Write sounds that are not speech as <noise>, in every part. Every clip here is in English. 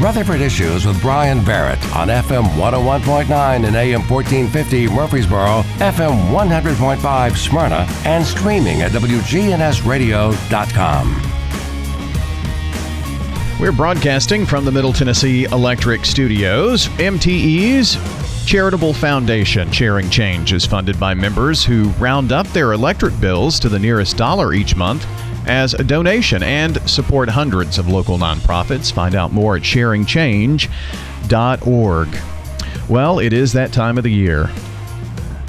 Rutherford Issues with Brian Barrett on FM 101.9 and AM 1450 Murfreesboro, FM 100.5 Smyrna, and streaming at WGNSradio.com. We're broadcasting from the Middle Tennessee Electric Studios. MTE's Charitable Foundation Sharing Change is funded by members who round up their electric bills to the nearest dollar each month as a donation and support hundreds of local nonprofits. Find out more at sharingchange.org. Well, it is that time of the year.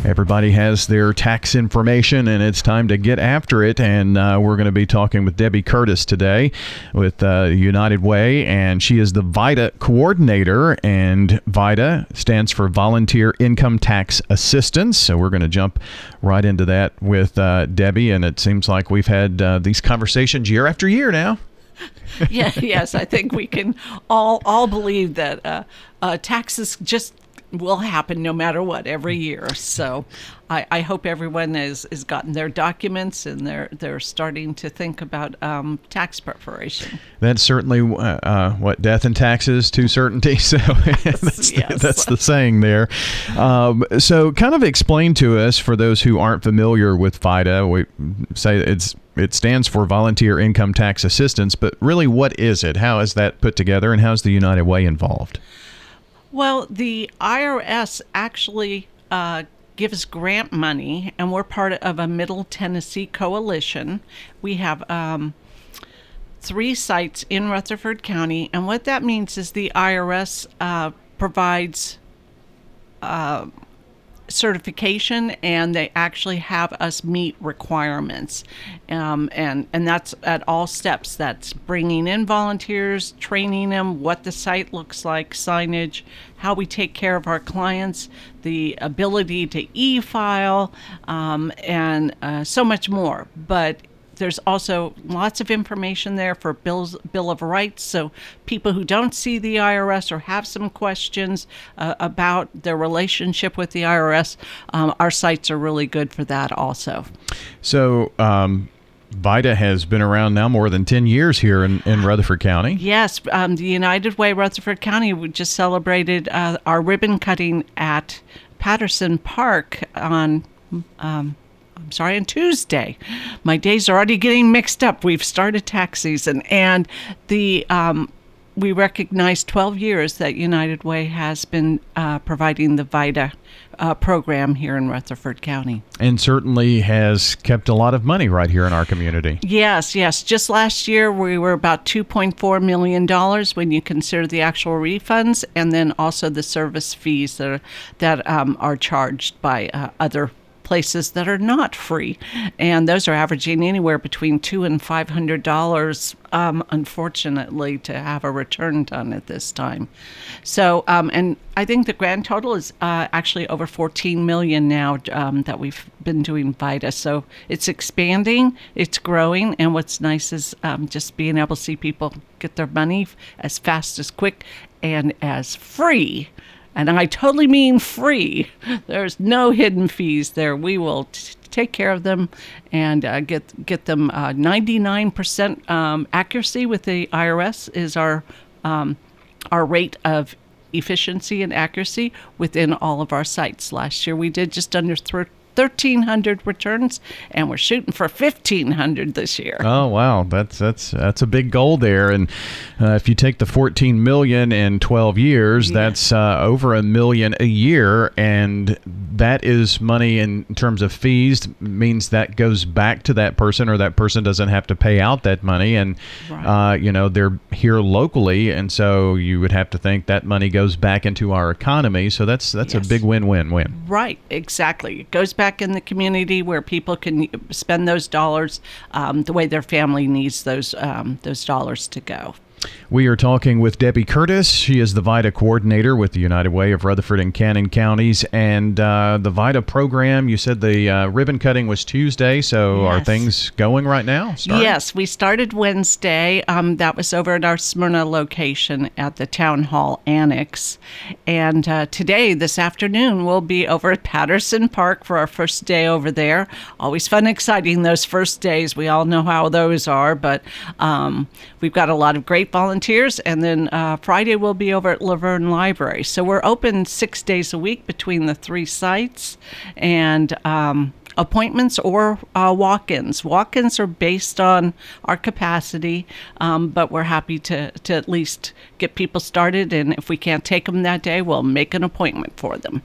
Everybody has their tax information, and it's time to get after it. And uh, we're going to be talking with Debbie Curtis today with uh, United Way, and she is the VITA coordinator. And VITA stands for Volunteer Income Tax Assistance. So we're going to jump right into that with uh, Debbie. And it seems like we've had uh, these conversations year after year now. <laughs> yeah, yes, I think we can all all believe that uh, uh, taxes just will happen no matter what every year. So I, I hope everyone has, has gotten their documents and they're they're starting to think about um, tax preparation. That's certainly uh, uh, what death and taxes to certainty. <laughs> So that's, yes. the, that's the saying there. Um, so kind of explain to us for those who aren't familiar with VITA. We say it's it stands for Volunteer Income Tax Assistance, but really, what is it? How is that put together, and how's the United Way involved? Well, the IRS actually uh, gives grant money, and we're part of a Middle Tennessee coalition. We have um, three sites in Rutherford County, and what that means is the IRS uh, provides. Uh, certification and they actually have us meet requirements. Um, and and that's at all steps. That's bringing in volunteers training them what the site looks like signage how we take care of our clients the ability to e-file um, and uh, so much more. But there's also lots of information there for bills, Bill of Rights. So people who don't see the IRS or have some questions uh, about their relationship with the IRS, um, our sites are really good for that also. So, um, VITA has been around now more than 10 years here in, in Rutherford County. Yes, um, the United Way Rutherford County we just celebrated uh, our ribbon cutting at Patterson Park on um, I'm sorry, on Tuesday. My days are already getting mixed up. We've started tax season, and the um, we recognize 12 years that United Way has been uh, providing the VITA uh, program here in Rutherford County. And certainly has kept a lot of money right here in our community. Yes, yes. Just last year, we were about $2.4 million when you consider the actual refunds and then also the service fees that are, that, um, are charged by uh, other places that are not free, and those are averaging anywhere between two and five hundred dollars. Um, unfortunately, to have a return done at this time. So, um, and I think the grand total is uh, actually over 14 million now um, that we've been doing VITA. So it's expanding, it's growing, and what's nice is um, just being able to see people get their money as fast as quick and as free and I totally mean free. There's no hidden fees there. We will t- take care of them and uh, get get them uh, 99% um, accuracy with the IRS is our um, our rate of efficiency and accuracy within all of our sites. Last year we did just under 1,300 returns, and we're shooting for 1,500 this year. Oh wow, that's that's that's a big goal there. And uh, if you take the 14 million in 12 years, yeah. that's uh, over a million a year, and that is money in terms of fees. Means that goes back to that person, or that person doesn't have to pay out that money, and right. uh, you know they're here locally, and so you would have to think that money goes back into our economy. So that's that's yes. a big win-win-win. Right, exactly. It goes back back in the community where people can spend those dollars um, the way their family needs those um, those dollars to go. We are talking with Debbie Curtis. She is the VITA coordinator with the United Way of Rutherford and Cannon counties. And uh, the VITA program, you said the uh, ribbon cutting was Tuesday. So yes. are things going right now? Starting? Yes, we started Wednesday. Um, that was over at our Smyrna location at the Town Hall Annex. And uh, today, this afternoon, we'll be over at Patterson Park for our first day over there. Always fun, exciting those first days. We all know how those are, but um, we've got a lot of great great volunteers. And then uh, Friday we'll be over at La Vergne Library. So we're open six days a week between the three sites, and um, appointments or uh, walk-ins. Walk-ins are based on our capacity, um, but we're happy to to at least get people started. And if we can't take them that day, we'll make an appointment for them.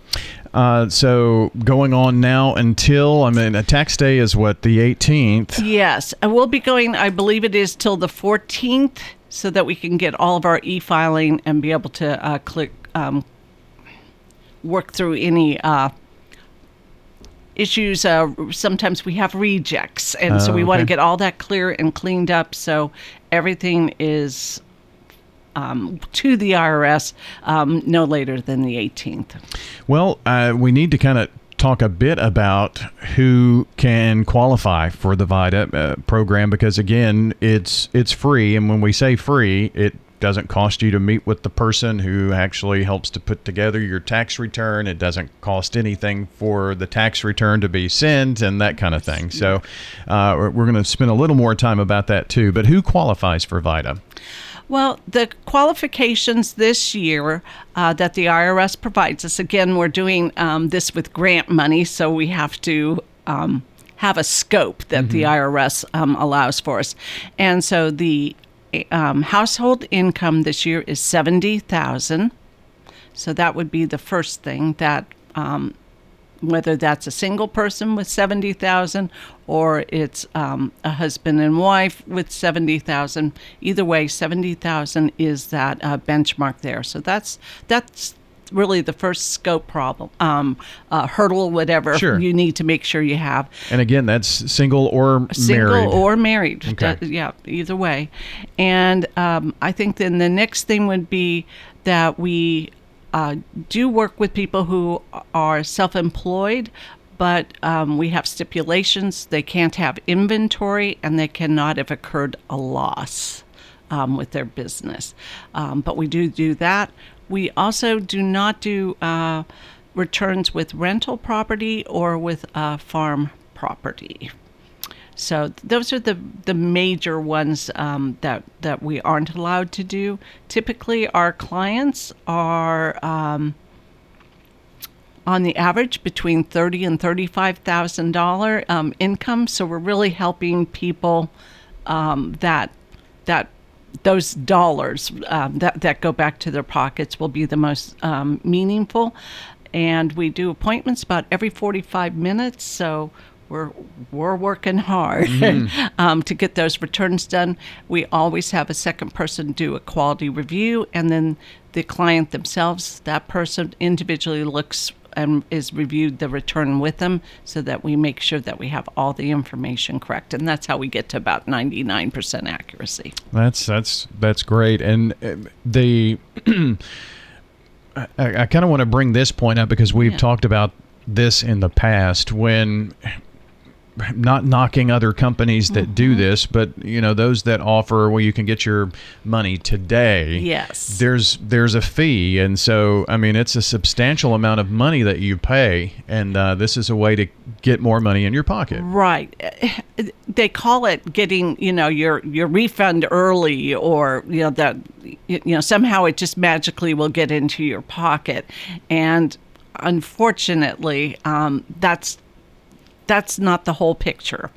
Uh, so going on now until I mean, a tax day is what the 18th. Yes, and we'll be going. I believe it is till the 14th, so that we can get all of our e-filing and be able to uh, click. Um, work through any uh, issues. Uh, sometimes we have rejects, and so Oh, we want to get all that clear and cleaned up so everything is um, to the IRS um, no later than the 18th. Well, uh, we need to kind of talk a bit about who can qualify for the VITA uh, program because again, it's it's free, and when we say free, it doesn't cost you to meet with the person who actually helps to put together your tax return. It doesn't cost anything for the tax return to be sent and that kind of thing. So, uh, we're, we're going to spend a little more time about that too. But who qualifies for VITA? Well, the qualifications this year uh, that the IRS provides us, again, we're doing um, this with grant money, so we have to um, have a scope that the IRS um, allows for us. And so the um, household income this year is 70000 So that would be the first thing that um, whether that's a single person with 70,000 or it's um, a husband and wife with 70,000 either way 70,000 is that uh, benchmark there so that's that's really the first scope problem um, uh, hurdle whatever Sure. you need to make sure you have And again, that's single or married. single married. or married. Okay. That- yeah, either way. And um, I think then the next thing would be that we uh, do work with people who are self-employed. But um, we have stipulations. They can't have inventory and they cannot have occurred a loss um, with their business. Um, but we do do that. We also do not do uh, returns with rental property or with uh, farm property. So those are the the major ones um, that that we aren't allowed to do. Typically, our clients are um, on the average between thirty and thirty five thousand dollar um, income. So we're really helping people um, that that those dollars um, that that go back to their pockets will be the most um, meaningful. And we do appointments about every forty five minutes. So we're we're working hard <laughs> um, to get those returns done. We always have a second person do a quality review, and then the client themselves, that person individually looks and is reviewed the return with them, so that we make sure that we have all the information correct, and that's how we get to about ninety nine percent accuracy. That's that's that's great, and uh, the <clears throat> I, I kind of want to bring this point up because we've Yeah. talked about this in the past when not knocking other companies that Mm-hmm. do this, but you know those that offer well you can get your money today. Yes. There's there's a fee, and so I mean it's a substantial amount of money that you pay, and uh, this is a way to get more money in your pocket. Right. <laughs> They call it getting, you know, your your refund early or, you know, that you know, somehow it just magically will get into your pocket. And unfortunately, um, that's that's not the whole picture.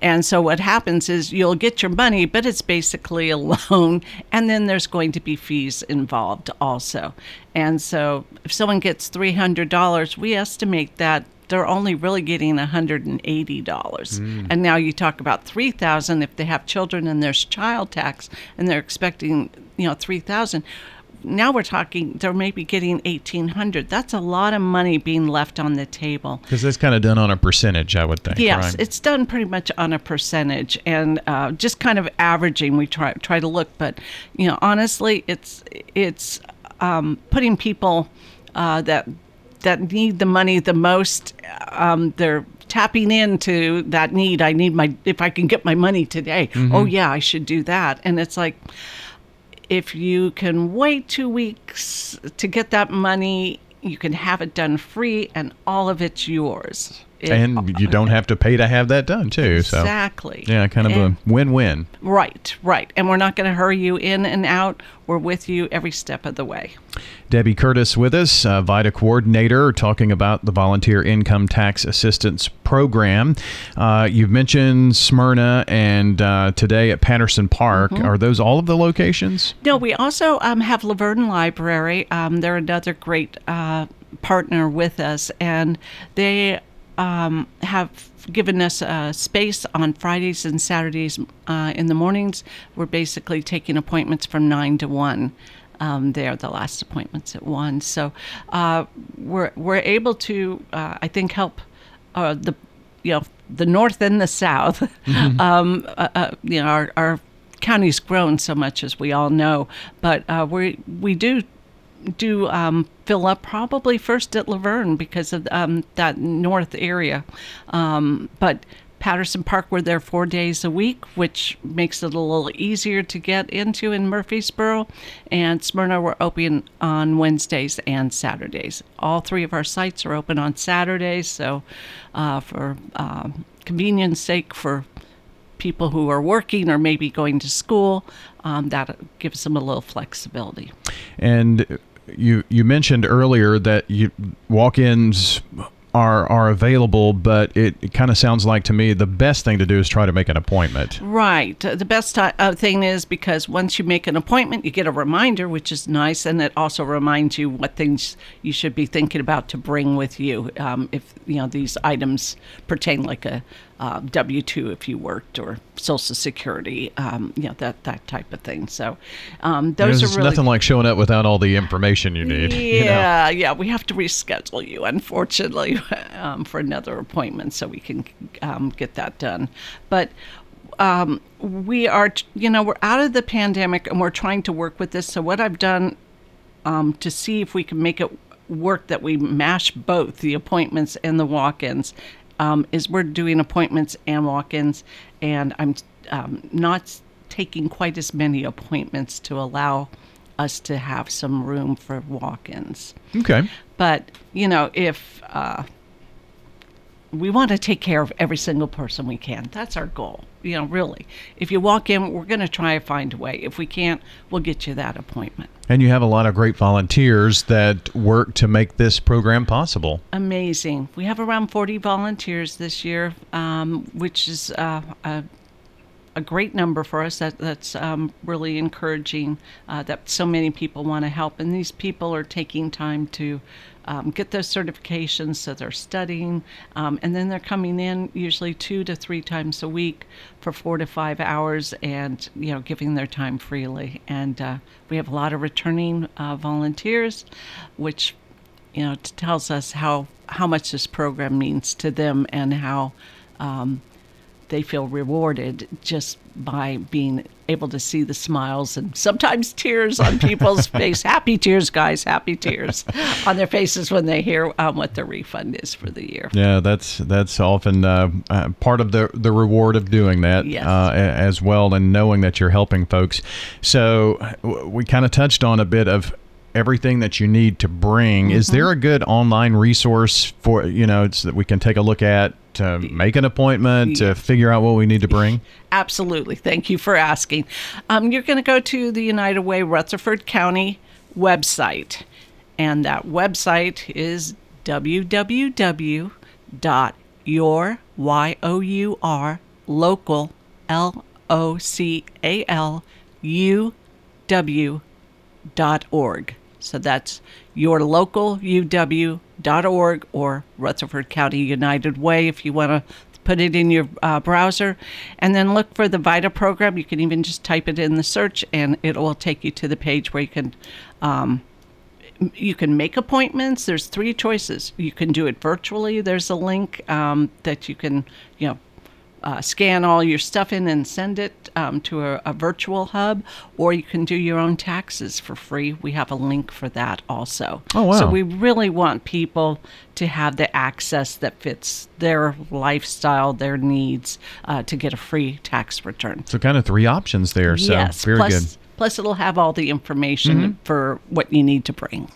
And so what happens is you'll get your money, but it's basically a <laughs> loan, and then there's going to be fees involved also. And so if someone gets $300, we estimate that they're only really getting $180. Mm. And now you talk about 3000 if they have children and there's child tax and they're expecting, you know, 3000 now we're talking they're maybe getting 1800 that's a lot of money being left on the table Because that's kind of done on a percentage, I would think. Yes, right? it's done pretty much on a percentage and uh, just kind of averaging. We try try to look, but you know, honestly, it's it's um, putting people uh, that that need the money the most. Um, they're tapping into that need. I need my if I can get my money today. Oh yeah, I should do that. And it's like if you can wait two weeks to get that money, you can have it done free and all of it's yours. It- and you don't have to pay to have that done too. So Exactly. yeah, kind of And- a win-win. Right, right. And we're not going to hurry you in and out. We're with you every step of the way. Debbie Curtis with us, uh, VITA coordinator, talking about the Volunteer Income Tax Assistance Program. Uh, you've mentioned Smyrna and uh, today at Patterson Park. Mm-hmm. Are those all of the locations? No, we also um, have La Vergne Library. Um, they're another great uh, partner with us, and they um, have given us uh, space on Fridays and Saturdays uh, in the mornings. We're basically taking appointments from nine to one. Um, there, the last appointments at one. So uh, we're we're able to, uh, I think, help uh, the you know the north and the south. <laughs> um, uh, uh, you know, our, our county's grown so much, as we all know, but uh, we we do do um, fill up probably first at La Vergne because of um, that north area, um, but. Patterson Park, we're there four days a week, which makes it a little easier to get into in Murfreesboro. And Smyrna, we're open on Wednesdays and Saturdays. All three of our sites are open on Saturdays, so uh, for um, convenience sake, for people who are working or maybe going to school, um, that gives them a little flexibility. And you you mentioned earlier that you walk-ins are are available, but it, it kind of sounds like to me the best thing to do is try to make an appointment. Right. The best ti uh, thing is because once you make an appointment, you get a reminder, which is nice, and it also reminds you what things you should be thinking about to bring with you. Um, if you know these items pertain, like a uh, W two if you worked, or Social Security, um, you know that that type of thing. So um, those There's are really nothing like showing up without all the information you need. <laughs> you know? Yeah, yeah, we have to reschedule you, unfortunately, <laughs> um, for another appointment so we can um, get that done. But um, we are, you know, we're out of the pandemic and we're trying to work with this. So what I've done um, to see if we can make it work that we mash both the appointments and the walk-ins um, is we're doing appointments and walk-ins, and I'm um, not taking quite as many appointments to allow us to have some room for walk-ins. Okay. But you know, if uh, we want to take care of every single person we can, that's our goal. You know, really. If you walk in, we're going to try to find a way. If we can't, we'll get you that appointment. And you have a lot of great volunteers that work to make this program possible. Amazing. We have around 40 volunteers this year, um, which is uh, a, a great number for us. That that's um, really encouraging uh, that so many people want to help, and these people are taking time to. Um, get those certifications so they're studying um, and then they're coming in usually two to three times a week for four to five hours and you know giving their time freely and uh, we have a lot of returning uh, volunteers which you know, tells us how how much this program means to them and how um, they feel rewarded just by being able to see the smiles and sometimes tears on people's <laughs> face. Happy tears, guys, happy tears <laughs> on their faces when they hear um, what the refund is for the year. Yeah, that's that's often uh, uh, part of the the reward of doing that Yes. uh, as well, and knowing that you're helping folks. So we kind of touched on a bit of everything that you need to bring. Is Mm-hmm. there a good online resource for you know that we can take a look at to make an appointment to figure out what we need to bring? Absolutely. Thank you for asking. Um, you're going to go to the United Way Rutherford County website, and that website is www.your y o u r local l o c a l u w dot org. So that's your local uw.org or Rutherford County United Way if you want to put it in your uh, browser. And then look for the VITA program. You can even just type it in the search and it will take you to the page where you can. Um, you can make appointments. There's three choices. You can do it virtually. There's a link um, that you can, you know, uh, scan all your stuff in and send it um, to a, a virtual hub, or you can do your own taxes for free. We have a link for that also. Oh, wow. So we really want people to have the access that fits their lifestyle, their needs, uh, to get a free tax return. So kind of three options there. So yes. very plus, good. plus, it'll have all the information for what you need to bring.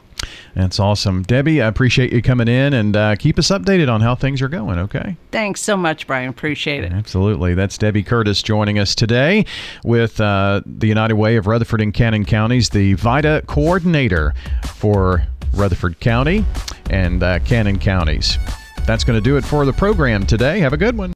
That's awesome. Debbie, I appreciate you coming in and uh, keep us updated on how things are going, okay? Thanks so much, Brian. Appreciate it. Absolutely. That's Debbie Curtis joining us today with uh, the United Way of Rutherford and Cannon counties, the VITA coordinator for Rutherford County and uh, Cannon counties. That's going to do it for the program today. Have a good one.